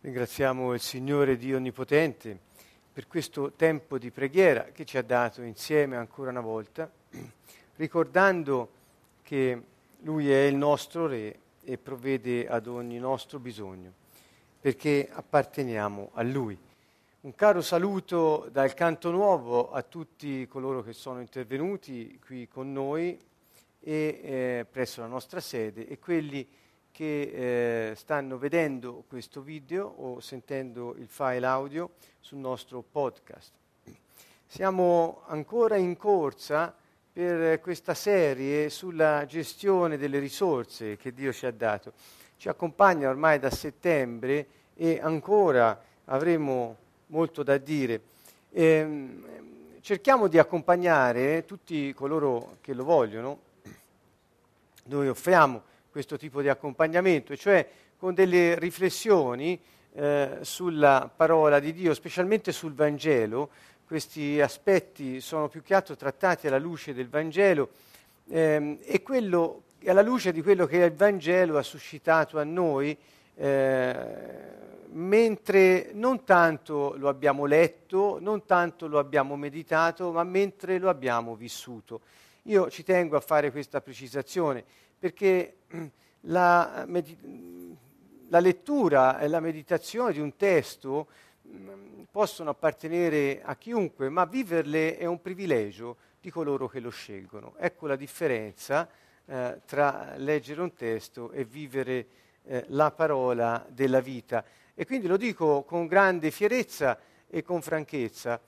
Ringraziamo il Signore Dio Onnipotente per questo tempo di preghiera che ci ha dato insieme ancora una volta, ricordando che Lui è il nostro Re e provvede ad ogni nostro bisogno, perché apparteniamo a Lui. Un caro saluto dal canto nuovo a tutti coloro che sono intervenuti qui con noi e eh, presso la nostra sede e quelli che che eh, stanno vedendo questo video o sentendo il file audio sul nostro podcast. Siamo ancora in corsa per questa serie sulla gestione delle risorse che Dio ci ha dato. Ci accompagna ormai da settembre e ancora avremo molto da dire. Eh, cerchiamo di accompagnare tutti coloro che lo vogliono. Noi offriamo questo tipo di accompagnamento, cioè con delle riflessioni eh, sulla parola di Dio, specialmente sul Vangelo. Questi aspetti sono più che altro trattati alla luce del Vangelo ehm, e quello, alla luce di quello che il Vangelo ha suscitato a noi, eh, mentre non tanto lo abbiamo letto, non tanto lo abbiamo meditato, ma mentre lo abbiamo vissuto. Io ci tengo a fare questa precisazione perché la, la lettura e la meditazione di un testo mm, possono appartenere a chiunque, ma viverle è un privilegio di coloro che lo scelgono. Ecco la differenza eh, tra leggere un testo e vivere eh, la parola della vita. E quindi lo dico con grande fierezza e con franchezza.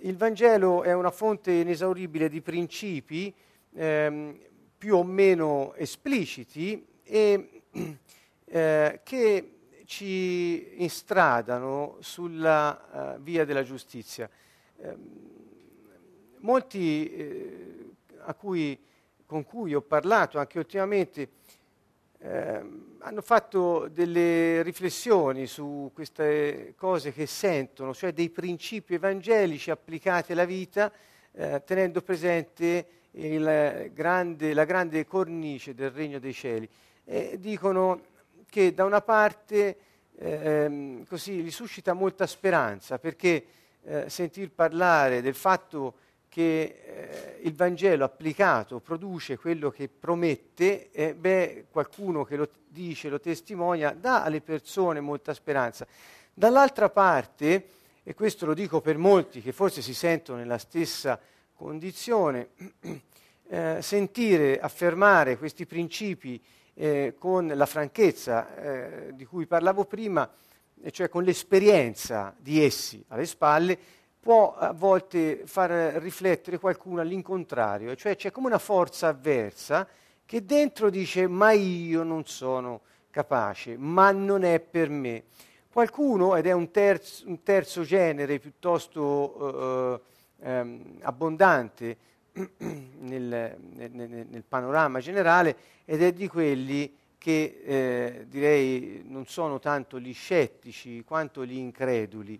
Il Vangelo è una fonte inesauribile di principi ehm, più o meno espliciti e eh, che ci instradano sulla uh, via della giustizia. Eh, molti eh, cui, con cui ho parlato anche ultimamente ehm, hanno fatto delle riflessioni su queste cose che sentono, cioè dei principi evangelici applicati alla vita, eh, tenendo presente grande, la grande cornice del regno dei cieli. E dicono che da una parte eh, così gli suscita molta speranza perché eh, sentir parlare del fatto che eh, il Vangelo applicato produce quello che promette, eh, beh, qualcuno che lo dice, lo testimonia, dà alle persone molta speranza. Dall'altra parte, e questo lo dico per molti che forse si sentono nella stessa condizione, eh, sentire affermare questi principi eh, con la franchezza eh, di cui parlavo prima, cioè con l'esperienza di essi alle spalle, può a volte far riflettere qualcuno all'incontrario, cioè c'è come una forza avversa che dentro dice ma io non sono capace, ma non è per me. Qualcuno, ed è un terzo, un terzo genere piuttosto eh, ehm, abbondante, nel, nel, nel, panorama generale ed è di quelli che eh, direi non sono tanto gli scettici quanto gli increduli.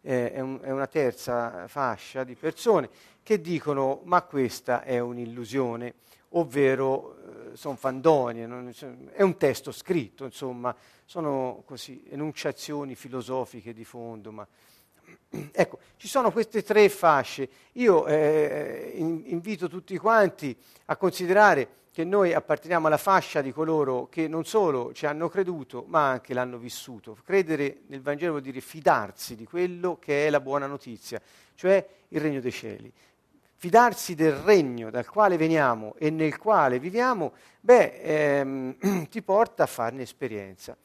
Eh, è, un, è, una terza fascia di persone che dicono ma questa è un'illusione, ovvero eh, sono fandonie, non, è un testo scritto, insomma, sono così enunciazioni filosofiche di fondo, ma Ecco, ci sono queste tre fasce. Io eh, invito tutti quanti a considerare che noi apparteniamo alla fascia di coloro che non solo ci hanno creduto, ma anche l'hanno vissuto. Credere nel Vangelo vuol dire fidarsi di quello che è la buona notizia, cioè il regno dei cieli. Fidarsi del regno dal quale veniamo e nel quale viviamo, beh, ehm, ti porta a farne esperienza.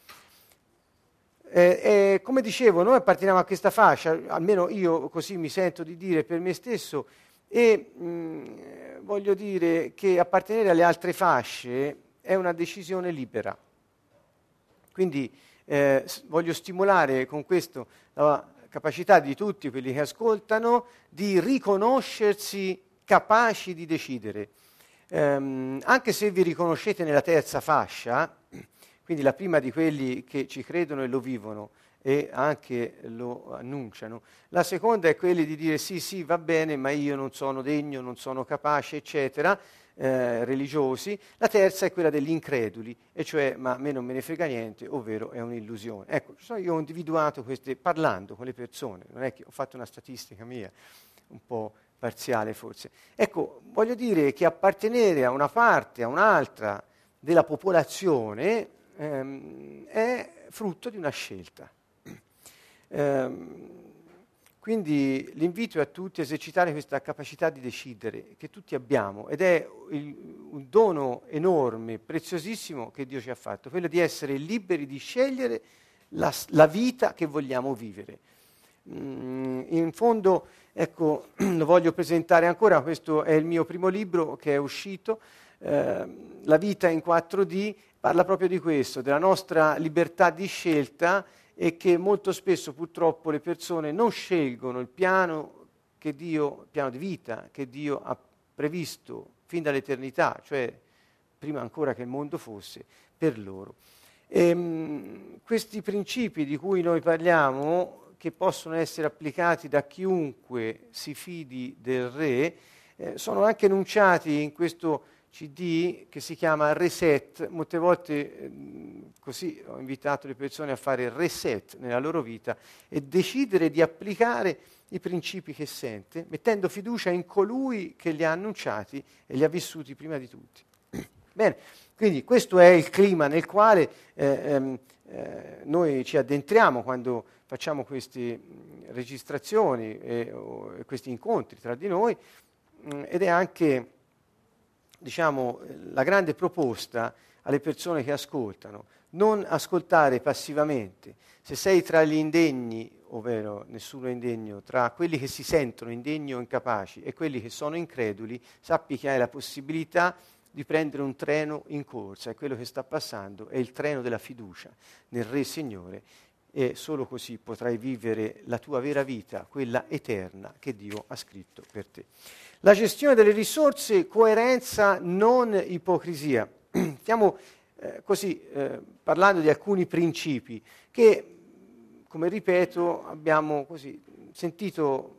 Eh, eh, come dicevo, noi apparteniamo a questa fascia, almeno io così mi sento di dire per me stesso, e mh, voglio dire che appartenere alle altre fasce è una decisione libera. Quindi eh, voglio stimolare con questo la capacità di tutti quelli che ascoltano di riconoscersi capaci di decidere. Um, anche se vi riconoscete nella terza fascia, quindi la prima di quelli che ci credono e lo vivono e anche lo annunciano. La seconda è quella di dire sì, sì, va bene, ma io non sono degno, non sono capace, eccetera. eh, religiosi, la terza è quella degli increduli, e cioè ma a me non me ne frega niente, ovvero è un'illusione. Ecco, io ho individuato queste parlando con le persone, non è che ho fatto una statistica mia, un po' parziale forse. Ecco, voglio dire che appartenere a una parte, a un'altra della popolazione ehm, è frutto di una scelta. Ehm, quindi l'invito è a tutti a esercitare questa capacità di decidere che tutti abbiamo ed è il, un dono enorme, preziosissimo che Dio ci ha fatto, quello di essere liberi di scegliere la, la vita che vogliamo vivere. Mm, in fondo, ecco, lo voglio presentare ancora, questo è il mio primo libro che è uscito, eh, La vita in 4D, parla proprio di questo, della nostra libertà di scelta e che molto spesso purtroppo le persone non scelgono il piano, Dio, piano di vita che Dio ha previsto fin dall'eternità, cioè prima ancora che il mondo fosse, per loro. E, ehm, questi principi di cui noi parliamo, che possono essere applicati da chiunque si fidi del re, eh, sono anche enunciati in questo CD che si chiama Reset, molte volte eh, così ho invitato le persone a fare reset nella loro vita e decidere di applicare i principi che sente, mettendo fiducia in colui che li ha annunciati e li ha vissuti prima di tutti. Bene, quindi questo è il clima nel quale eh, ehm, eh, noi ci addentriamo quando facciamo queste registrazioni e, o, questi incontri tra di noi mh, ed è anche diciamo, la grande proposta alle persone che ascoltano, non ascoltare passivamente. Se sei tra gli indegni, ovvero nessuno è indegno, tra quelli che si sentono indegni o incapaci e quelli che sono increduli, sappi che hai la possibilità di prendere un treno in corsa e quello che sta passando è il treno della fiducia nel Re Signore e solo così potrai vivere la tua vera vita, quella eterna che Dio ha scritto per te. La gestione delle risorse, coerenza, non ipocrisia. Stiamo eh, così eh, parlando di alcuni principi che, come ripeto, abbiamo così, sentito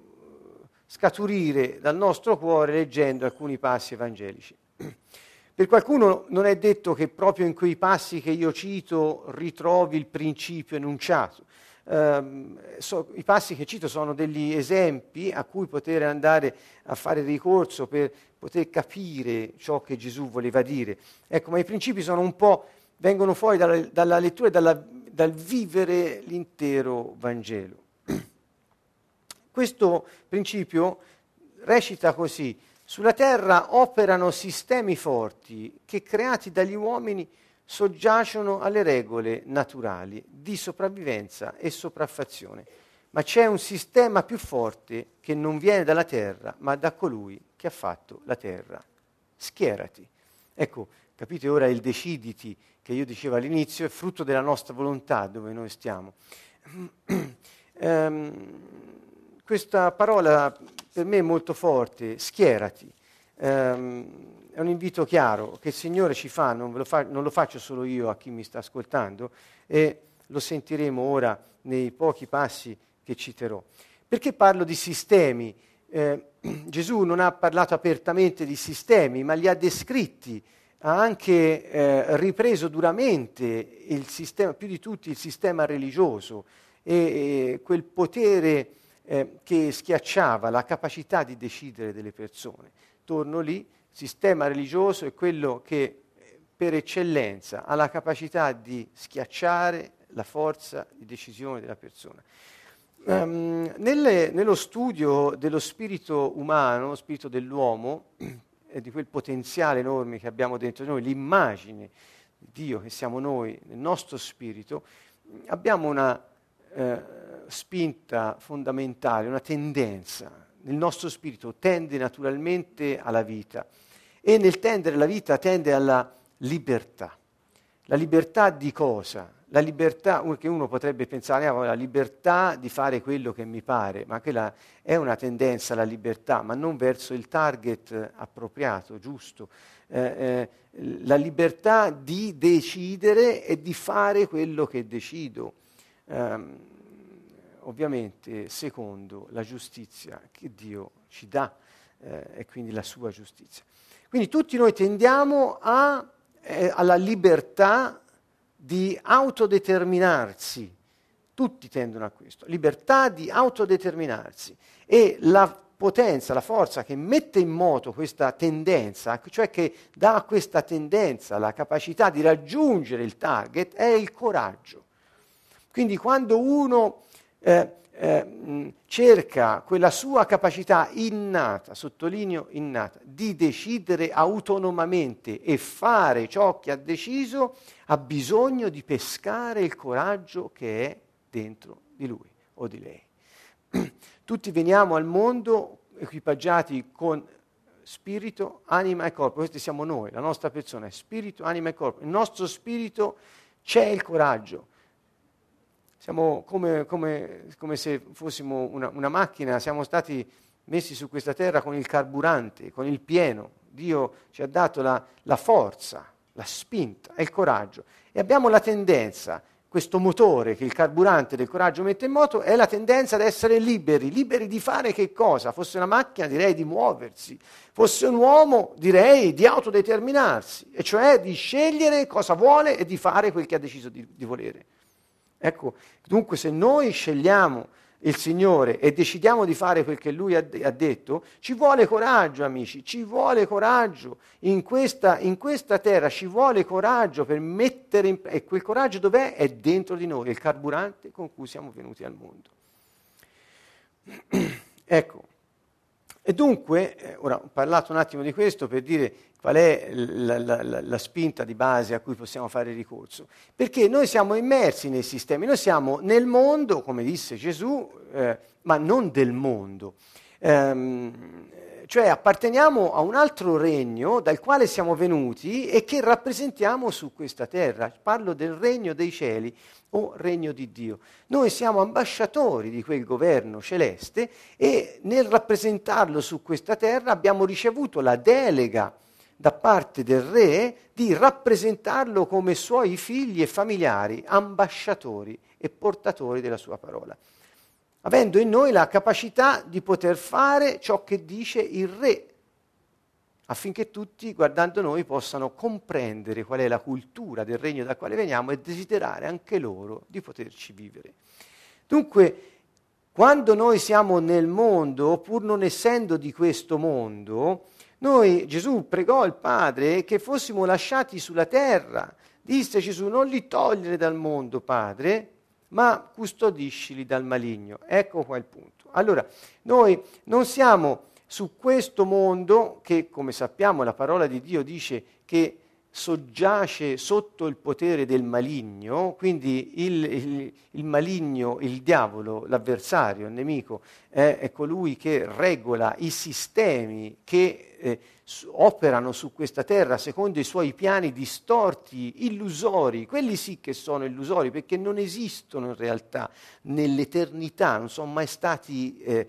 eh, scaturire dal nostro cuore leggendo alcuni passi evangelici. Per qualcuno non è detto che proprio in quei passi che io cito ritrovi il principio enunciato so, i passi che cito sono degli esempi a cui poter andare a fare ricorso per poter capire ciò che Gesù voleva dire. Ecco, ma i principi sono un po', vengono fuori dalla, dalla lettura e dalla, dal vivere l'intero Vangelo. Questo principio recita così, sulla terra operano sistemi forti che creati dagli uomini soggiacciono alle regole naturali di sopravvivenza e sopraffazione. Ma c'è un sistema più forte che non viene dalla terra, ma da colui che ha fatto la terra. Schierati. Ecco, capite ora il deciditi che io dicevo all'inizio è frutto della nostra volontà dove noi stiamo. um, questa parola per me è molto forte, schierati. Um, è un invito chiaro che il Signore ci fa non, lo fa, non lo faccio solo io a chi mi sta ascoltando, e lo sentiremo ora nei pochi passi che citerò. Perché parlo di sistemi? Eh, Gesù non ha parlato apertamente di sistemi, ma li ha descritti, ha anche eh, ripreso duramente il sistema, più di tutti il sistema religioso e, e quel potere eh, che schiacciava la capacità di decidere delle persone. Torno lì sistema religioso è quello che per eccellenza ha la capacità di schiacciare la forza di decisione della persona. Um, nelle, nello studio dello spirito umano, spirito dell'uomo, e di quel potenziale enorme che abbiamo dentro noi, l'immagine di Dio che siamo noi, nel nostro spirito, abbiamo una eh, spinta fondamentale, una tendenza nel nostro spirito tende naturalmente alla vita e nel tendere la vita tende alla libertà. La libertà di cosa? La libertà che uno potrebbe pensare, ah, la libertà di fare quello che mi pare, ma quella è una tendenza alla libertà, ma non verso il target appropriato, giusto. Eh, eh, la libertà di decidere e di fare quello che decido. Um, ovviamente secondo la giustizia che Dio ci dà eh, e quindi la sua giustizia. Quindi tutti noi tendiamo a, eh, alla libertà di autodeterminarsi, tutti tendono a questo, libertà di autodeterminarsi e la potenza, la forza che mette in moto questa tendenza, cioè che dà questa tendenza la capacità di raggiungere il target, è il coraggio. Quindi quando uno eh, eh, cerca quella sua capacità innata, sottolineo innata, di decidere autonomamente e fare ciò che ha deciso, ha bisogno di pescare il coraggio che è dentro di lui o di lei. Tutti veniamo al mondo equipaggiati con spirito, anima e corpo. Questi siamo noi, la nostra persona è spirito, anima e corpo. Il nostro spirito c'è il coraggio. Siamo come, come, come se fossimo una, una macchina, siamo stati messi su questa terra con il carburante, con il pieno. Dio ci ha dato la, la forza, la spinta e il coraggio. E abbiamo la tendenza questo motore che il carburante del coraggio mette in moto è la tendenza ad essere liberi, liberi di fare che cosa? Fosse una macchina direi di muoversi, fosse un uomo direi di autodeterminarsi, e cioè di scegliere cosa vuole e di fare quel che ha deciso di, di volere. Ecco, dunque se noi scegliamo il Signore e decidiamo di fare quel che Lui ha, ha, detto, ci vuole coraggio, amici, ci vuole coraggio. In questa, in questa terra ci vuole coraggio per mettere in... E quel coraggio dov'è? È dentro di noi, è il carburante con cui siamo venuti al mondo. ecco, e dunque, eh, ora ho parlato un attimo di questo per dire qual è la, la, la, spinta di base a cui possiamo fare ricorso. Perché noi siamo immersi nei sistemi, noi siamo nel mondo, come disse Gesù, eh, ma non del mondo. Ehm, cioè apparteniamo a un altro regno dal quale siamo venuti e che rappresentiamo su questa terra. Parlo del regno dei cieli o regno di Dio. Noi siamo ambasciatori di quel governo celeste e nel rappresentarlo su questa terra abbiamo ricevuto la delega da parte del re di rappresentarlo come suoi figli e familiari, ambasciatori e portatori della sua parola avendo in noi la capacità di poter fare ciò che dice il Re, affinché tutti, guardando noi, possano comprendere qual è la cultura del regno dal quale veniamo e desiderare anche loro di poterci vivere. Dunque, quando noi siamo nel mondo, pur non essendo di questo mondo, noi, Gesù pregò il Padre che fossimo lasciati sulla terra. Disse Gesù, non li togliere dal mondo, Padre, ma custodiscili dal maligno. Ecco qua il punto. Allora, noi non siamo su questo mondo che, come sappiamo, la parola di Dio dice che soggiace sotto il potere del maligno, quindi il, il, il maligno, il diavolo, l'avversario, il nemico, è, è colui che regola i sistemi che eh, operano su questa terra secondo i suoi piani distorti, illusori, quelli sì che sono illusori perché non esistono in realtà nell'eternità, non sono mai stati eh,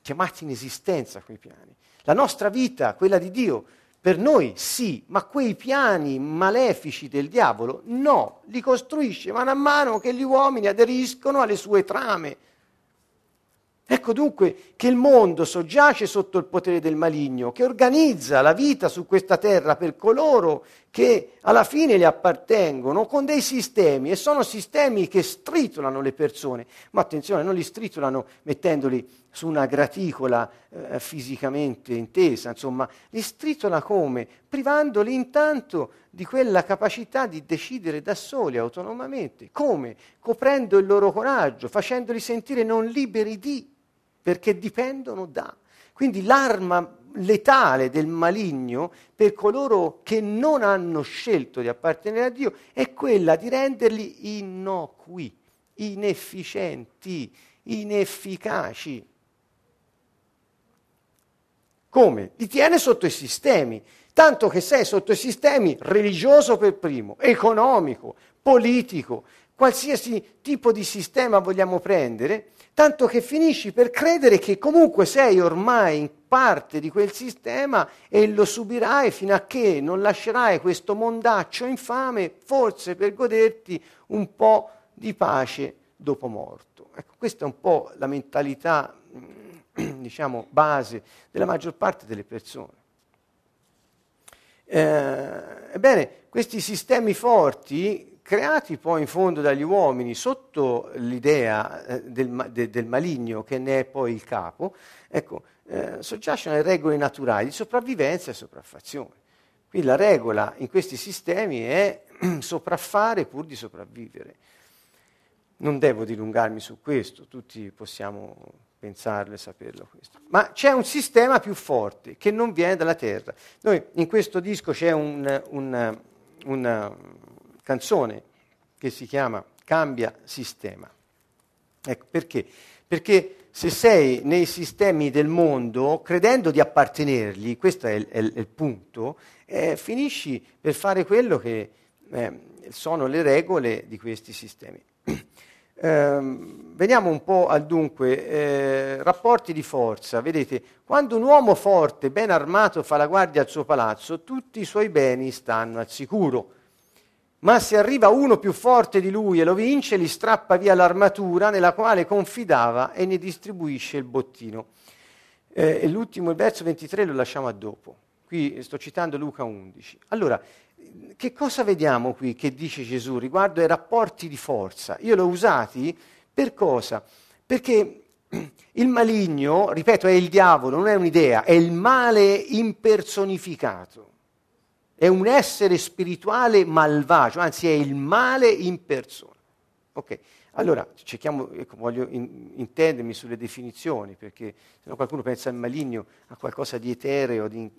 chiamati in esistenza quei piani. La nostra vita, quella di Dio, per noi sì, ma quei piani malefici del diavolo no, li costruisce mano a mano che gli uomini aderiscono alle sue trame. Ecco dunque che il mondo soggiace sotto il potere del maligno, che organizza la vita su questa terra per coloro che alla fine le appartengono con dei sistemi e sono sistemi che stritolano le persone, ma attenzione, non li stritolano mettendoli su una graticola eh, fisicamente intesa, insomma, li stritola come? Privandoli intanto di quella capacità di decidere da soli, autonomamente. Come? Coprendo il loro coraggio, facendoli sentire non liberi di perché dipendono da. Quindi l'arma letale del maligno per coloro che non hanno scelto di appartenere a Dio è quella di renderli innocui, inefficienti, inefficaci. Come? Li tiene sotto i sistemi, tanto che sei sotto i sistemi religioso per primo, economico, politico, qualsiasi tipo di sistema vogliamo prendere, tanto che finisci per credere che comunque sei ormai parte di quel sistema e lo subirai fino a che non lascerai questo mondaccio infame, forse per goderti un po' di pace dopo morto. Ecco, questa è un po' la mentalità, mm, diciamo, base della maggior parte delle persone. Eh, ebbene, questi sistemi forti, creati poi in fondo dagli uomini sotto l'idea eh, del, de, del, maligno che ne è poi il capo, ecco, eh, soggiacciono alle regole naturali di sopravvivenza e sopraffazione. Qui la regola in questi sistemi è sopraffare pur di sopravvivere. Non devo dilungarmi su questo, tutti possiamo pensarlo e saperlo questo. Ma c'è un sistema più forte che non viene dalla terra. Noi in questo disco c'è un, un, una canzone che si chiama Cambia sistema. Ecco, perché? Perché se sei nei sistemi del mondo, credendo di appartenergli, questo è il, è il punto, eh, finisci per fare quello che eh, sono le regole di questi sistemi. Eh, veniamo un po' al dunque, eh, rapporti di forza. Vedete, quando un uomo forte, ben armato, fa la guardia al suo palazzo, tutti i suoi beni stanno al sicuro. Ma se arriva uno più forte di lui e lo vince, gli strappa via l'armatura nella quale confidava e ne distribuisce il bottino. Eh, l'ultimo, il verso 23, lo lasciamo a dopo. Qui sto citando Luca 11. Allora, che cosa vediamo qui che dice Gesù riguardo ai rapporti di forza? Io l'ho usati per cosa? Perché il maligno, ripeto, è il diavolo, non è un'idea, è il male impersonificato. È un essere spirituale malvagio, anzi è il male in persona. Ok, allora cerchiamo, ecco, voglio in, intendermi sulle definizioni, perché se no qualcuno pensa al maligno a qualcosa di etereo, di,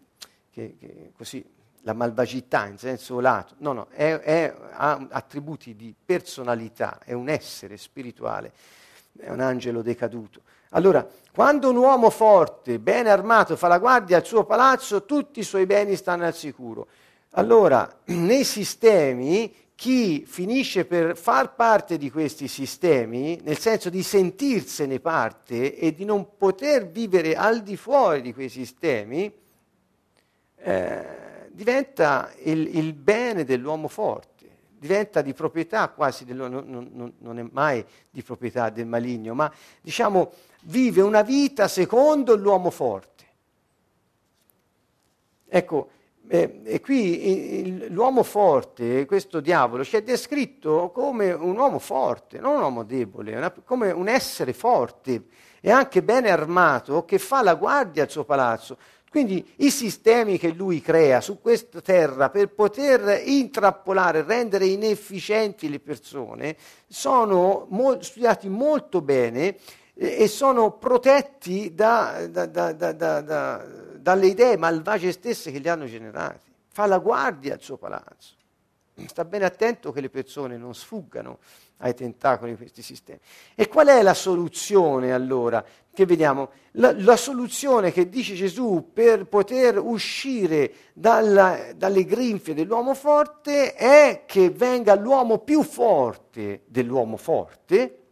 che, che così la malvagità in senso lato, no, no, è, è, ha attributi di personalità, è un essere spirituale, è un angelo decaduto. Allora, quando un uomo forte, bene armato, fa la guardia al suo palazzo, tutti i suoi beni stanno al sicuro. Allora, nei sistemi, chi finisce per far parte di questi sistemi, nel senso di sentirsene parte e di non poter vivere al di fuori di quei sistemi, eh, diventa il, il, bene dell'uomo forte, diventa di proprietà quasi, dell'uomo, non, non, non, è mai di proprietà del maligno, ma diciamo vive una vita secondo l'uomo forte. Ecco, eh, e qui l'uomo forte, questo diavolo, ci è descritto come un uomo forte, non un uomo debole, una, come un essere forte e anche bene armato che fa la guardia al suo palazzo. Quindi i sistemi che lui crea su questa terra per poter intrappolare, rendere inefficienti le persone, sono mo- studiati molto bene eh, e sono protetti da, da, da, dalle idee malvagie stesse che li hanno generati. Fa la guardia al suo palazzo. Sta bene attento che le persone non sfuggano ai tentacoli di questi sistemi. E qual è la soluzione allora? Che vediamo? La, la soluzione che dice Gesù per poter uscire dalla, dalle grinfie dell'uomo forte è che venga l'uomo più forte dell'uomo forte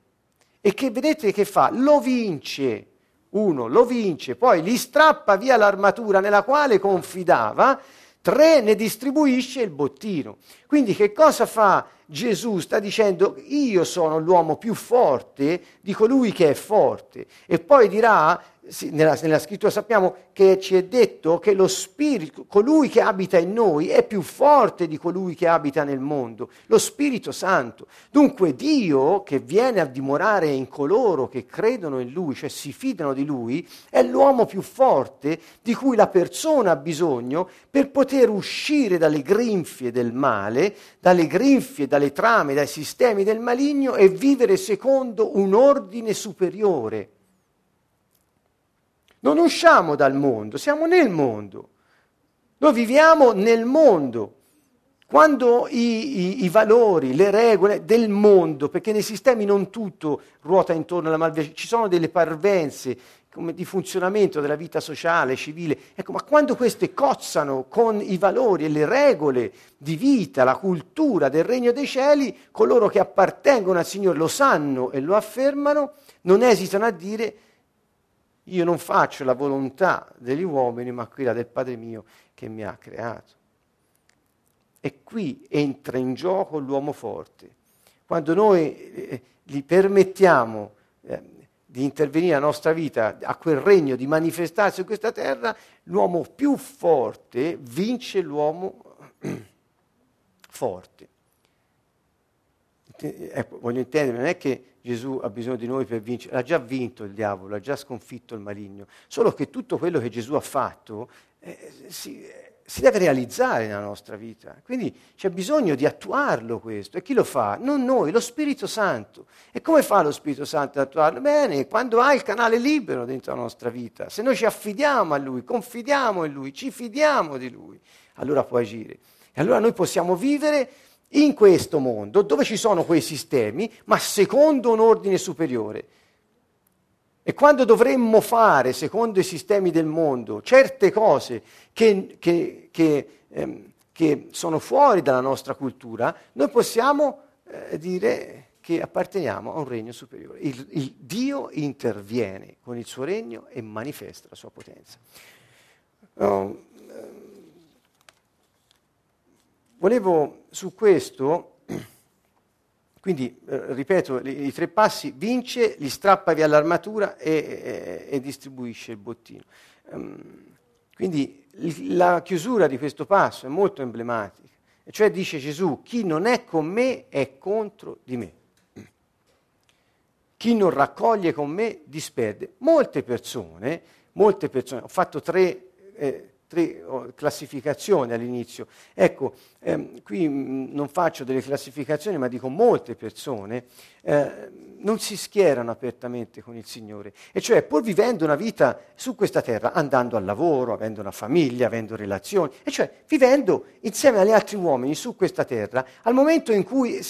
e che vedete che fa? Lo vince. Uno lo vince, poi gli strappa via l'armatura nella quale confidava, tre ne distribuisce il bottino. Quindi che cosa fa Gesù sta dicendo io sono l'uomo più forte di colui che è forte e poi dirà nella, nella, scrittura sappiamo che ci è detto che lo spirito, colui che abita in noi è più forte di colui che abita nel mondo, lo Spirito Santo. Dunque Dio che viene a dimorare in coloro che credono in Lui, cioè si fidano di Lui, è l'uomo più forte di cui la persona ha bisogno per poter uscire dalle grinfie del male, dalle grinfie, dalle trame, dai sistemi del maligno e vivere secondo un ordine superiore non usciamo dal mondo, siamo nel mondo. Noi viviamo nel mondo. Quando i, i, i, valori, le regole del mondo, perché nei sistemi non tutto ruota intorno alla malvagità, ci sono delle parvenze di funzionamento della vita sociale, civile, ecco, ma quando queste cozzano con i valori e le regole di vita, la cultura del regno dei cieli, coloro che appartengono al Signore lo sanno e lo affermano, non esitano a dire io non faccio la volontà degli uomini, ma quella del Padre mio che mi ha creato. E qui entra in gioco l'uomo forte. Quando noi eh, gli permettiamo eh, di intervenire nella nostra vita, a quel regno di manifestarsi su questa terra, l'uomo più forte vince l'uomo forte. Ecco, voglio intendere, non è che Gesù ha bisogno di noi per vincere, l'ha già vinto il diavolo, ha già sconfitto il maligno, solo che tutto quello che Gesù ha fatto eh, si, si, deve realizzare nella nostra vita, quindi c'è bisogno di attuarlo questo, e chi lo fa? Non noi, lo Spirito Santo. E come fa lo Spirito Santo ad attuarlo? Bene, quando ha il canale libero dentro la nostra vita, se noi ci affidiamo a Lui, confidiamo in Lui, ci fidiamo di Lui, allora può agire. E allora noi possiamo vivere in questo mondo dove ci sono quei sistemi, ma secondo un ordine superiore. E quando dovremmo fare, secondo i sistemi del mondo, certe cose che, che, che, ehm, che sono fuori dalla nostra cultura, noi possiamo eh, dire che apparteniamo a un regno superiore. Il, il Dio interviene con il suo regno e manifesta la sua potenza. Um, Volevo su questo, quindi eh, ripeto, i, tre passi, vince, li strappa via l'armatura e, e, e distribuisce il bottino. Um, quindi la chiusura di questo passo è molto emblematica, cioè dice Gesù, chi non è con me è contro di me. Chi non raccoglie con me disperde. Molte persone, molte persone, ho fatto tre... Eh, tre oh, classificazioni all'inizio. Ecco, ehm, qui mm, non faccio delle classificazioni, ma dico molte persone eh, non si schierano apertamente con il Signore, e cioè pur vivendo una vita su questa terra, andando al lavoro, avendo una famiglia, avendo relazioni, e cioè vivendo insieme agli altri uomini su questa terra, al momento in cui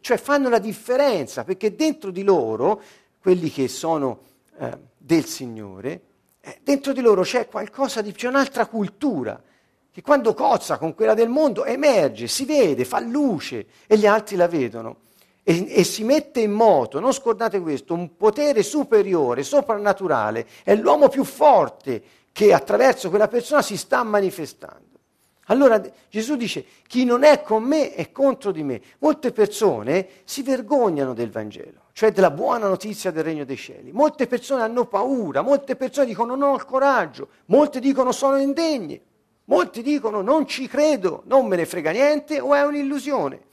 cioè, fanno la differenza, perché dentro di loro, quelli che sono eh, del Signore, eh, dentro di loro c'è qualcosa di più, un'altra cultura, che quando cozza con quella del mondo emerge, si vede, fa luce e gli altri la vedono. E, e, si mette in moto, non scordate questo, un potere superiore, soprannaturale, è l'uomo più forte che attraverso quella persona si sta manifestando. Allora Gesù dice, chi non è con me è contro di me. Molte persone si vergognano del Vangelo cioè della buona notizia del regno dei cieli. Molte persone hanno paura, molte persone dicono non ho il coraggio, molte dicono sono indegni, molti dicono non ci credo, non me ne frega niente o è un'illusione.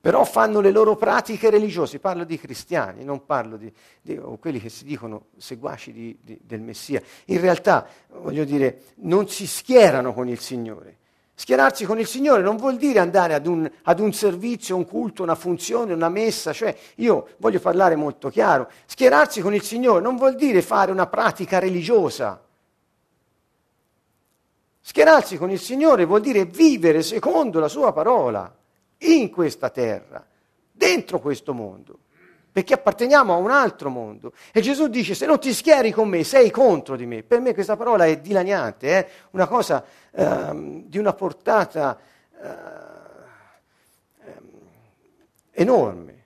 Però fanno le loro pratiche religiose, parlo di cristiani, non parlo di, di quelli che si dicono seguaci di, di, del Messia. In realtà, voglio dire, non si schierano con il Signore. Schierarsi con il Signore non vuol dire andare ad un, ad un, servizio, un culto, una funzione, una messa, cioè io voglio parlare molto chiaro, schierarsi con il Signore non vuol dire fare una pratica religiosa. Schierarsi con il Signore vuol dire vivere secondo la sua parola in questa terra, dentro questo mondo perché apparteniamo a un altro mondo. E Gesù dice, se non ti schieri con me, sei contro di me. Per me questa parola è dilaniante, è una cosa ehm, di una portata ehm, enorme.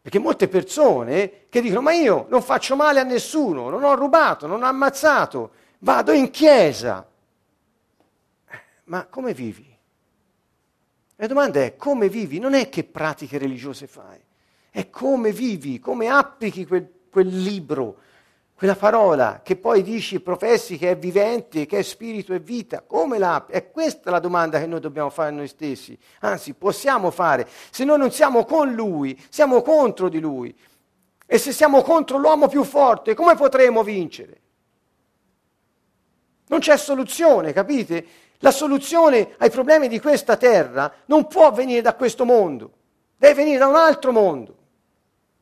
Perché molte persone che dicono, ma io non faccio male a nessuno, non ho rubato, non ho ammazzato, vado in chiesa. Ma come vivi? La domanda è come vivi? Non è che pratiche religiose fai è come vivi, come applichi quel, quel libro, quella parola che poi dici, professi che è vivente, che è spirito e vita, come la applichi? È questa la domanda che noi dobbiamo fare noi stessi, anzi possiamo fare. Se noi non siamo con Lui, siamo contro di Lui. E se siamo contro l'uomo più forte, come potremo vincere? Non c'è soluzione, capite? La soluzione ai problemi di questa terra non può venire da questo mondo, deve venire da un altro mondo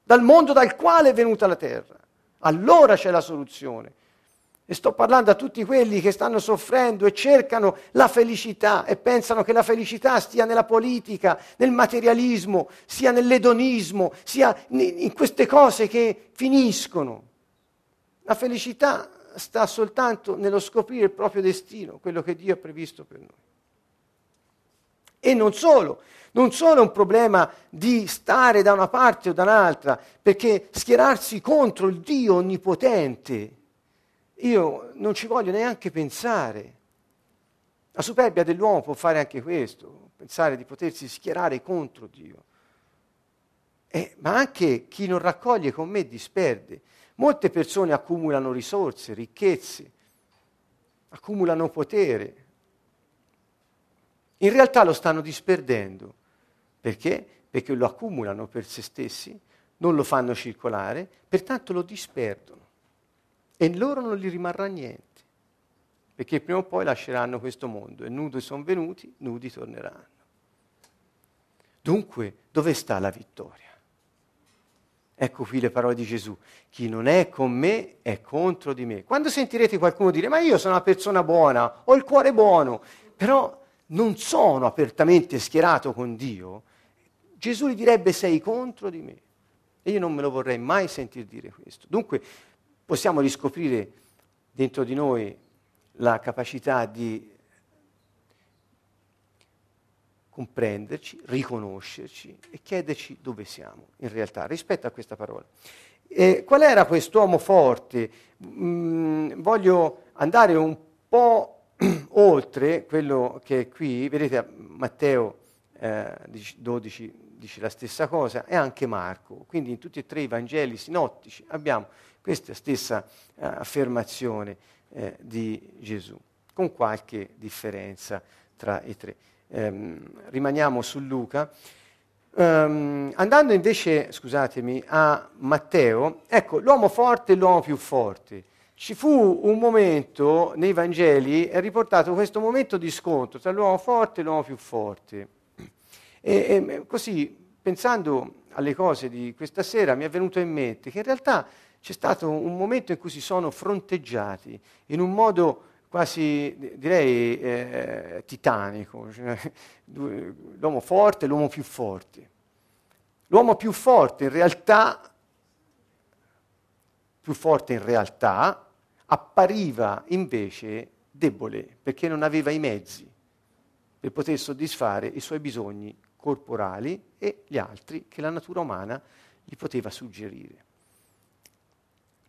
dal mondo dal quale è venuta la terra. Allora c'è la soluzione. E sto parlando a tutti quelli che stanno soffrendo e cercano la felicità e pensano che la felicità stia nella politica, nel materialismo, sia nell'edonismo, sia in queste cose che finiscono. La felicità sta soltanto nello scoprire il proprio destino, quello che Dio ha previsto per noi. E non solo, non solo è un problema di stare da una parte o da un'altra, perché schierarsi contro il Dio onnipotente, io non ci voglio neanche pensare. La superbia dell'uomo può fare anche questo, pensare di potersi schierare contro Dio. Eh, ma anche chi non raccoglie con me disperde. Molte persone accumulano risorse, ricchezze, accumulano potere. In realtà lo stanno disperdendo. Perché? Perché lo accumulano per se stessi, non lo fanno circolare, pertanto lo disperdono. E loro non gli rimarrà niente. Perché prima o poi lasceranno questo mondo e nudi sono venuti, nudi torneranno. Dunque, dove sta la vittoria? Ecco qui le parole di Gesù. Chi non è con me è contro di me. Quando sentirete qualcuno dire ma io sono una persona buona, ho il cuore buono, però non sono apertamente schierato con Dio, Gesù gli direbbe sei contro di me. E io non me lo vorrei mai sentir dire questo. Dunque possiamo riscoprire dentro di noi la capacità di comprenderci, riconoscerci e chiederci dove siamo in realtà rispetto a questa parola. E qual era quest'uomo forte? Mm, voglio andare un po' oltre quello che è qui, vedete Matteo eh, 12 dice la stessa cosa e anche Marco, quindi in tutti e tre i Vangeli sinottici abbiamo questa stessa eh, affermazione eh, di Gesù, con qualche differenza tra i tre ehm, rimaniamo su Luca. Um, andando invece, scusatemi, a Matteo, ecco, l'uomo forte e l'uomo più forte. Ci fu un momento nei Vangeli, è riportato questo momento di scontro tra l'uomo forte e l'uomo più forte. E, e così, pensando alle cose di questa sera, mi è venuto in mente che in realtà c'è stato un momento in cui si sono fronteggiati in un modo quasi direi eh, titanico, cioè, l'uomo forte e l'uomo più forte. L'uomo più forte in realtà, più forte in realtà, appariva invece debole perché non aveva i mezzi per poter soddisfare i suoi bisogni corporali e gli altri che la natura umana gli poteva suggerire.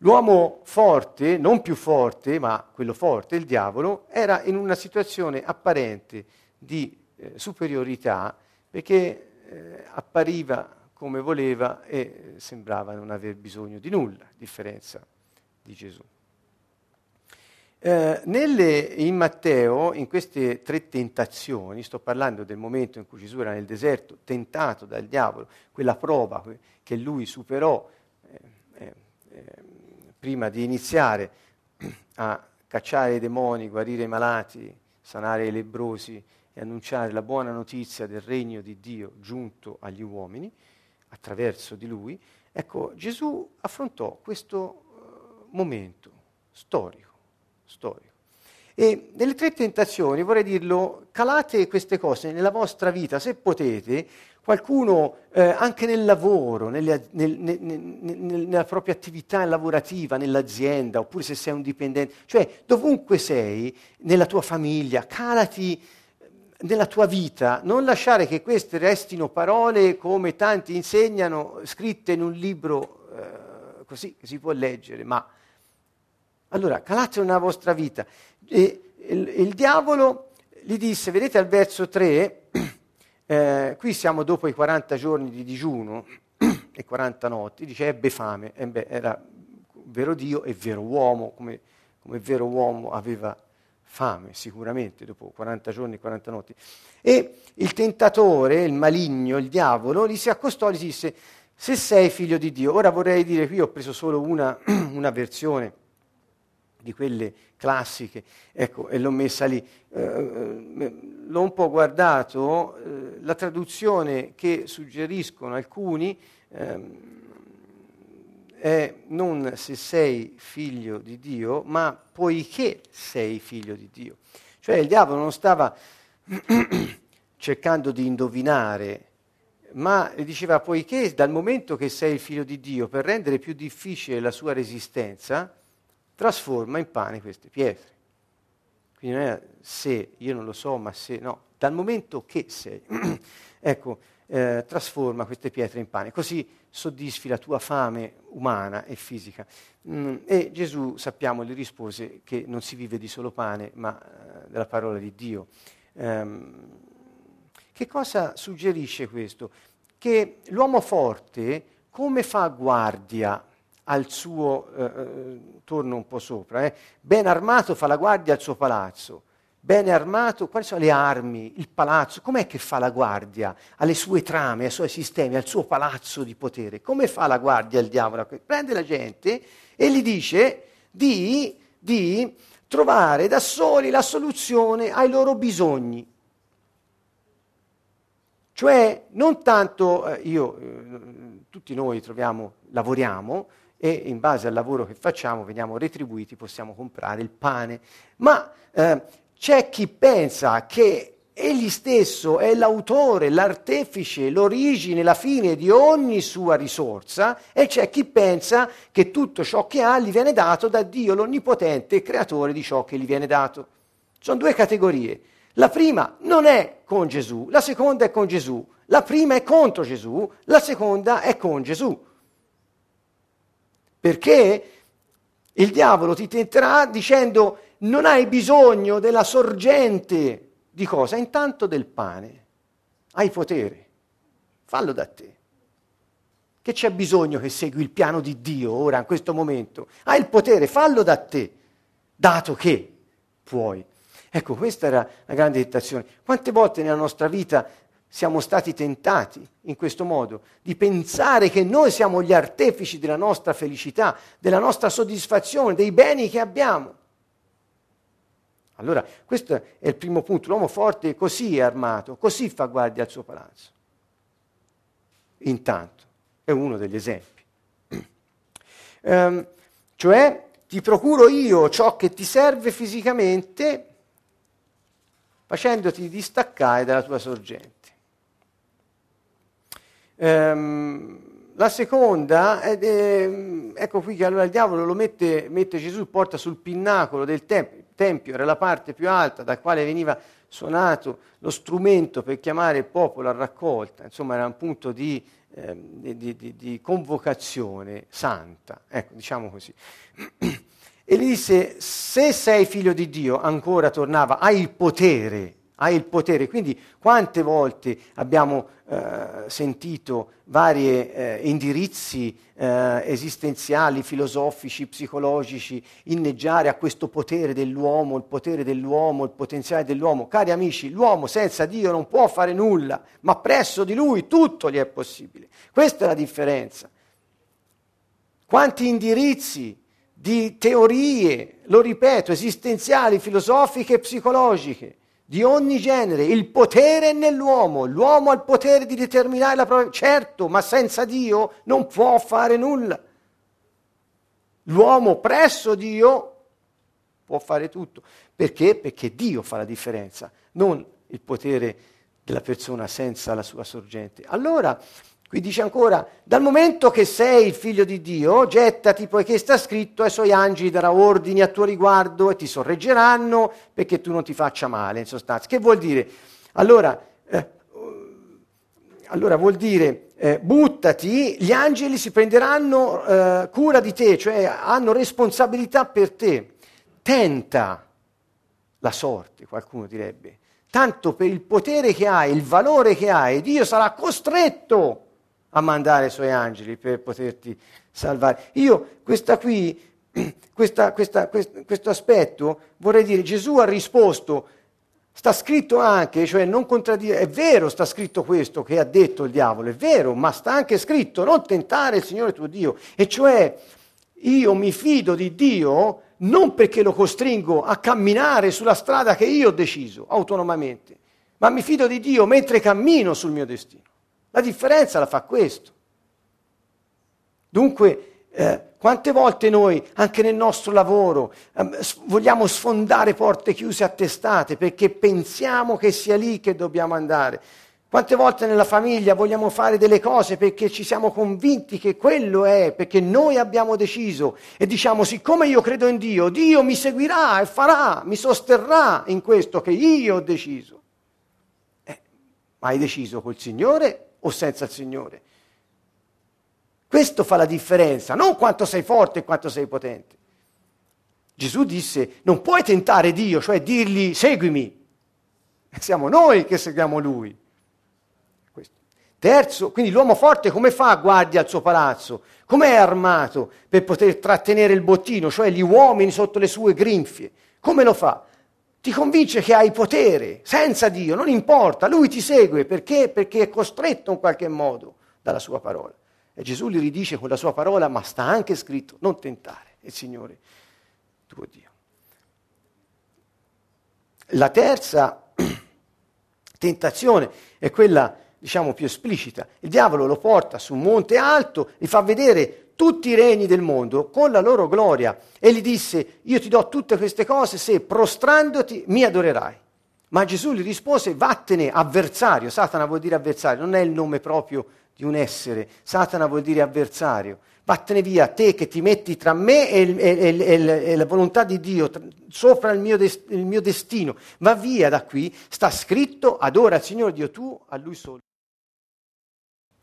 L'uomo forte, non più forte, ma quello forte, il diavolo, era in una situazione apparente di eh, superiorità perché eh, appariva come voleva e sembrava non aver bisogno di nulla, a differenza di Gesù. Eh, nelle, in Matteo, in queste tre tentazioni, sto parlando del momento in cui Gesù era nel deserto, tentato dal diavolo, quella prova che lui superò, eh, eh, eh prima di iniziare a cacciare i demoni, guarire i malati, sanare i lebrosi e annunciare la buona notizia del regno di Dio giunto agli uomini attraverso di lui, ecco, Gesù affrontò questo uh, momento storico, storico. E nelle tre tentazioni, vorrei dirlo, calate queste cose nella vostra vita, se potete, qualcuno eh, anche nel lavoro, nelle, nel, nel, nella propria attività lavorativa, nell'azienda, oppure se sei un dipendente, cioè dovunque sei, nella tua famiglia, calati eh, nella tua vita, non lasciare che queste restino parole come tanti insegnano, scritte in un libro eh, così che si può leggere, ma allora calate nella vostra vita. E il, il diavolo gli disse, vedete al verso 3, eh, qui siamo dopo i 40 giorni di digiuno e 40 notti, dice ebbe fame, e beh, era vero Dio e vero uomo, come, come vero uomo aveva fame sicuramente dopo 40 giorni e 40 notti. E il tentatore, il maligno, il diavolo, gli si accostò e gli disse, se sei figlio di Dio, ora vorrei dire, qui ho preso solo una, una versione di quelle classiche, ecco, e l'ho messa lì. Eh, eh, l'ho un po' guardato, eh, la traduzione che suggeriscono alcuni ehm, è non se sei figlio di Dio, ma poiché sei figlio di Dio. Cioè il diavolo non stava cercando di indovinare, ma diceva poiché dal momento che sei il figlio di Dio, per rendere più difficile la sua resistenza, trasforma in pane queste pietre. Quindi non è se, io non lo so, ma se, no, dal momento che sei, ecco, eh, trasforma queste pietre in pane, così soddisfi la tua fame umana e fisica. Mm, e Gesù, sappiamo, gli rispose che non si vive di solo pane, ma eh, della parola di Dio. Um, che cosa suggerisce questo? che l'uomo forte come fa guardia al suo, eh, eh, torno un po' sopra, eh, ben armato fa la guardia al suo palazzo, bene armato, quali sono le armi, il palazzo, com'è che fa la guardia alle sue trame, ai suoi sistemi, al suo palazzo di potere? Come fa la guardia il diavolo? Prende la gente e gli dice di, di trovare da soli la soluzione ai loro bisogni. Cioè, non tanto eh, io, eh, tutti noi troviamo, lavoriamo e in base al lavoro che facciamo veniamo retribuiti, possiamo comprare il pane, ma eh, c'è chi pensa che egli stesso è l'autore, l'artefice, l'origine, la fine di ogni sua risorsa e c'è chi pensa che tutto ciò che ha gli viene dato da Dio l'Onnipotente, creatore di ciò che gli viene dato. Sono due categorie. La prima non è con Gesù, la seconda è con Gesù. La prima è contro Gesù, la seconda è con Gesù. Perché il diavolo ti tenterà dicendo non hai bisogno della sorgente di cosa? Intanto del pane. Hai potere. Fallo da te. Che c'è bisogno che segui il piano di Dio ora, in questo momento? Hai il potere, fallo da te, dato che puoi. Ecco, questa era la grande tentazione. Quante volte nella nostra vita siamo stati tentati in questo modo di pensare che noi siamo gli artefici della nostra felicità, della nostra soddisfazione, dei beni che abbiamo. Allora, questo è il primo punto. L'uomo forte così è armato, così fa guardia al suo palazzo. Intanto, è uno degli esempi. Um, cioè, ti procuro io ciò che ti serve fisicamente facendoti distaccare dalla tua sorgente. Um, la seconda, è, è, ecco qui che allora il diavolo lo mette, mette Gesù, porta sul pinnacolo del tempio, il tempio era la parte più alta da quale veniva suonato lo strumento per chiamare il popolo a raccolta, insomma era un punto di, eh, di, di, di convocazione santa, ecco diciamo così. E gli disse, se sei figlio di Dio, ancora tornava, hai il potere, hai il potere. Quindi quante volte abbiamo eh, sentito vari eh, indirizzi eh, esistenziali, filosofici, psicologici inneggiare a questo potere dell'uomo, il potere dell'uomo, il potenziale dell'uomo. Cari amici, l'uomo senza Dio non può fare nulla, ma presso di lui tutto gli è possibile. Questa è la differenza. Quanti indirizzi di teorie, lo ripeto, esistenziali, filosofiche e psicologiche, di ogni genere. Il potere è nell'uomo, l'uomo ha il potere di determinare la propria... Certo, ma senza Dio non può fare nulla. L'uomo presso Dio può fare tutto. Perché? Perché Dio fa la differenza, non il potere della persona senza la sua sorgente. Allora, Qui dice ancora, dal momento che sei il figlio di Dio, gettati poiché sta scritto ai suoi angeli darà ordini a tuo riguardo e ti sorreggeranno perché tu non ti faccia male, in sostanza. Che vuol dire? Allora, eh, allora vuol dire eh, buttati, gli angeli si prenderanno eh, cura di te, cioè hanno responsabilità per te. Tenta la sorte, qualcuno direbbe. Tanto per il potere che hai, il valore che hai, Dio sarà costretto a mandare i suoi angeli per poterti salvare. Io questa qui, questa, questa, questo, questo aspetto, vorrei dire, Gesù ha risposto, sta scritto anche, cioè non contraddire, è vero, sta scritto questo che ha detto il diavolo, è vero, ma sta anche scritto non tentare il Signore tuo Dio, e cioè io mi fido di Dio non perché lo costringo a camminare sulla strada che io ho deciso autonomamente, ma mi fido di Dio mentre cammino sul mio destino. La differenza la fa questo. Dunque, eh, quante volte noi, anche nel nostro lavoro, eh, vogliamo sfondare porte chiuse a testate perché pensiamo che sia lì che dobbiamo andare? Quante volte nella famiglia vogliamo fare delle cose perché ci siamo convinti che quello è, perché noi abbiamo deciso e diciamo siccome io credo in Dio, Dio mi seguirà e farà, mi sosterrà in questo che io ho deciso. Eh, ma hai deciso col Signore o senza il Signore. Questo fa la differenza, non quanto sei forte e quanto sei potente. Gesù disse, non puoi tentare Dio, cioè dirgli seguimi. Siamo noi che seguiamo Lui. Questo. Terzo, quindi l'uomo forte come fa a guardia al suo palazzo? Com'è armato per poter trattenere il bottino, cioè gli uomini sotto le sue grinfie? Come lo fa? Ti convince che hai potere, senza Dio, non importa, lui ti segue perché? Perché è costretto in qualche modo dalla sua parola. E Gesù gli ridice con la sua parola, ma sta anche scritto, non tentare il Signore tuo Dio. La terza tentazione è quella, diciamo, più esplicita. Il diavolo lo porta su un monte alto, gli fa vedere tutti i regni del mondo con la loro gloria. E gli disse, io ti do tutte queste cose se prostrandoti mi adorerai. Ma Gesù gli rispose, vattene avversario, Satana vuol dire avversario, non è il nome proprio di un essere, Satana vuol dire avversario. Vattene via, te che ti metti tra me e, il, e, e, e la volontà di Dio, tra, sopra il mio, des, il mio, destino, va via da qui, sta scritto, adora il Signore Dio tu, a Lui solo.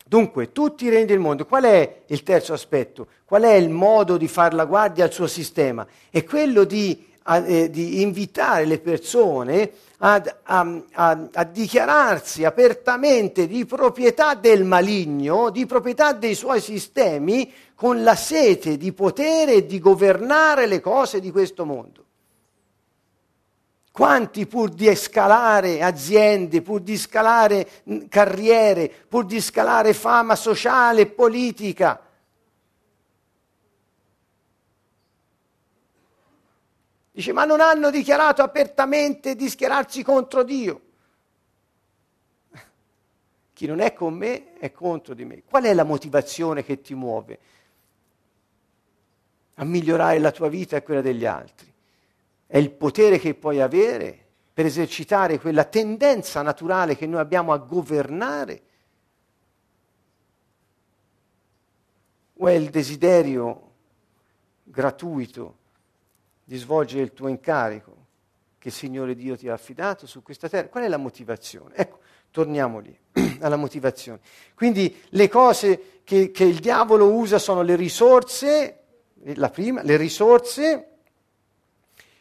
Dunque, tutti i regni del mondo, qual è il terzo aspetto? Qual è il modo di fare la guardia al suo sistema? È quello di, eh, di invitare le persone a, a, a, a, dichiararsi apertamente di proprietà del maligno, di proprietà dei suoi sistemi, con la sete di potere e di governare le cose di questo mondo. Quanti pur di scalare aziende, pur di scalare carriere, pur di scalare fama sociale e politica, Dice, ma non hanno dichiarato apertamente di schierarsi contro Dio. Chi non è con me è contro di me. Qual è la motivazione che ti muove? a migliorare la tua vita e quella degli altri. È il potere che puoi avere per esercitare quella tendenza naturale che noi abbiamo a governare. O è il desiderio gratuito di svolgere il tuo incarico che il Signore Dio ti ha affidato su questa terra? Qual è la motivazione? Ecco, torniamo lì, alla motivazione. Quindi le cose che, che il diavolo usa sono le risorse la prima, le risorse,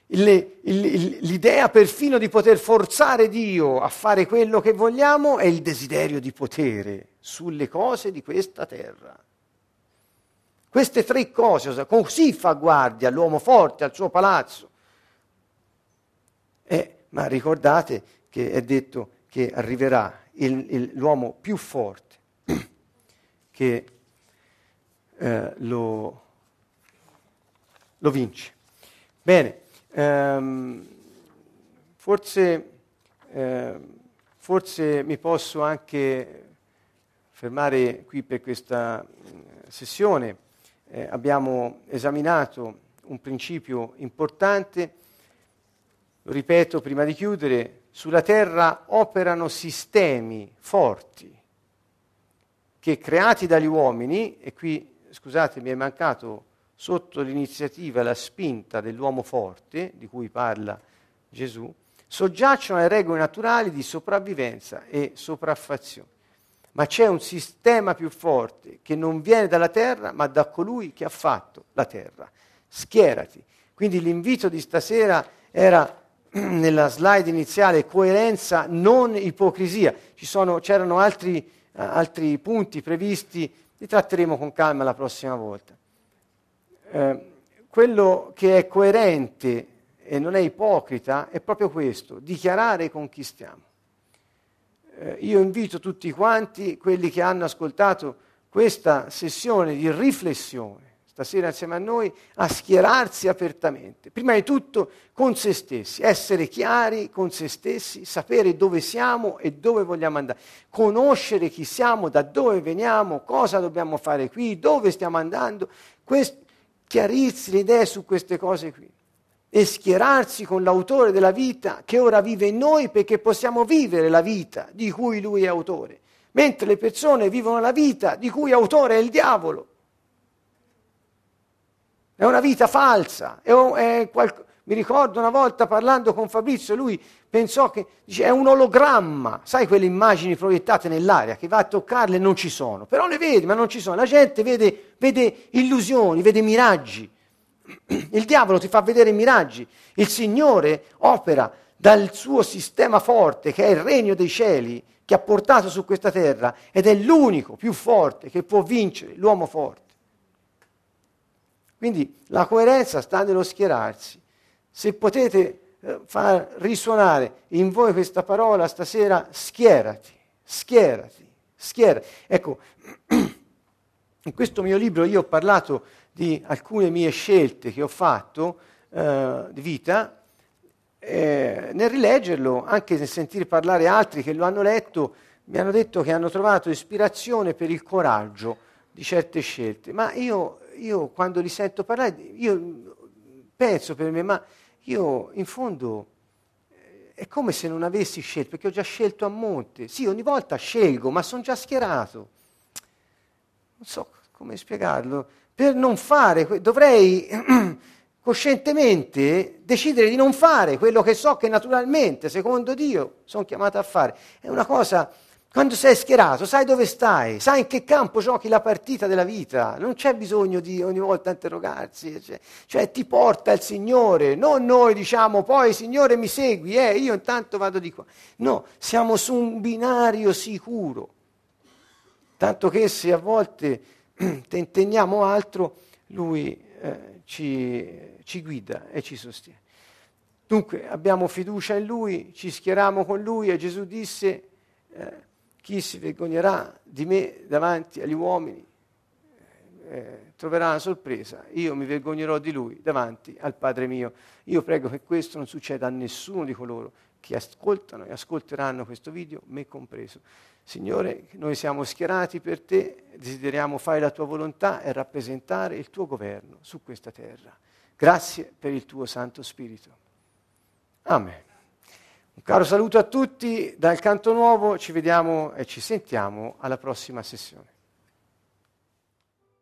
l'idea perfino di poter forzare Dio a fare quello che vogliamo è il desiderio di potere sulle cose di questa terra. Queste tre cose, così fa guardia l'uomo forte al suo palazzo. Eh, ma ricordate che è detto che arriverà il, il, l'uomo più forte che eh, lo, lo vince. Bene, ehm, forse, eh, forse mi posso anche fermare qui per questa sessione. Eh, abbiamo esaminato un principio importante, lo ripeto prima di chiudere, sulla terra operano sistemi forti che creati dagli uomini, e qui scusate mi è mancato sotto l'iniziativa e la spinta dell'uomo forte, di cui parla Gesù, soggiacciono alle regole naturali di sopravvivenza e sopraffazione. Ma c'è un sistema più forte che non viene dalla terra, ma da colui che ha fatto la terra. Schierati. Quindi l'invito di stasera era nella slide iniziale coerenza, non ipocrisia. Sono, c'erano altri, altri punti previsti, li tratteremo con calma la prossima volta. Eh, quello che è coerente e non è ipocrita è proprio questo, dichiarare con chi stiamo. Eh, io invito tutti quanti, quelli che hanno ascoltato questa sessione di riflessione, stasera insieme a noi, a schierarsi apertamente. Prima di tutto con se stessi, essere chiari con se stessi, sapere dove siamo e dove vogliamo andare, conoscere chi siamo, da dove veniamo, cosa dobbiamo fare qui, dove stiamo andando. Questo, chiarirsi le idee su queste cose qui e schierarsi con l'autore della vita che ora vive in noi perché possiamo vivere la vita di cui lui è autore, mentre le persone vivono la vita di cui autore è il diavolo. È una vita falsa, è, è qualcosa mi ricordo una volta parlando con Fabrizio, lui pensò che dice, è un ologramma, sai quelle immagini proiettate nell'aria che va a toccarle e non ci sono, però le vedi, ma non ci sono. La gente vede, vede illusioni, vede miraggi. Il diavolo ti fa vedere miraggi. Il Signore opera dal suo sistema forte, che è il regno dei cieli, che ha portato su questa terra ed è l'unico più forte che può vincere l'uomo forte. Quindi la coerenza sta nello schierarsi. Se potete eh, far risuonare in voi questa parola stasera, schierati, schierati, schierati. Ecco, in questo mio libro io ho parlato di alcune mie scelte che ho fatto eh, di vita, eh, nel rileggerlo, anche nel sentire parlare altri che lo hanno letto, mi hanno detto che hanno trovato ispirazione per il coraggio di certe scelte. Ma io, io quando li sento parlare, io penso per me, ma io in fondo eh, è come se non avessi scelto, perché ho già scelto a monte. Sì, ogni volta scelgo, ma sono già schierato. Non so come spiegarlo. Per non fare, dovrei coscientemente decidere di non fare quello che so che naturalmente, secondo Dio, sono chiamato a fare. È una cosa quando sei schierato, sai dove stai, sai in che campo giochi la partita della vita, non c'è bisogno di ogni volta interrogarsi, cioè, cioè ti porta il Signore, non noi diciamo poi Signore mi segui, eh, io intanto vado di qua. No, siamo su un binario sicuro, tanto che se a volte tenteniamo altro, Lui eh, ci, ci guida e ci sostiene. Dunque abbiamo fiducia in Lui, ci schieriamo con Lui e Gesù disse... Eh, chi si vergognerà di me davanti agli uomini eh, troverà una sorpresa, io mi vergognerò di lui davanti al Padre mio. Io prego che questo non succeda a nessuno di coloro che ascoltano e ascolteranno questo video, me compreso. Signore, noi siamo schierati per te, desideriamo fare la tua volontà e rappresentare il tuo governo su questa terra. Grazie per il tuo Santo Spirito. Amen. Caro saluto a tutti dal Canto Nuovo, ci vediamo e ci sentiamo alla prossima sessione.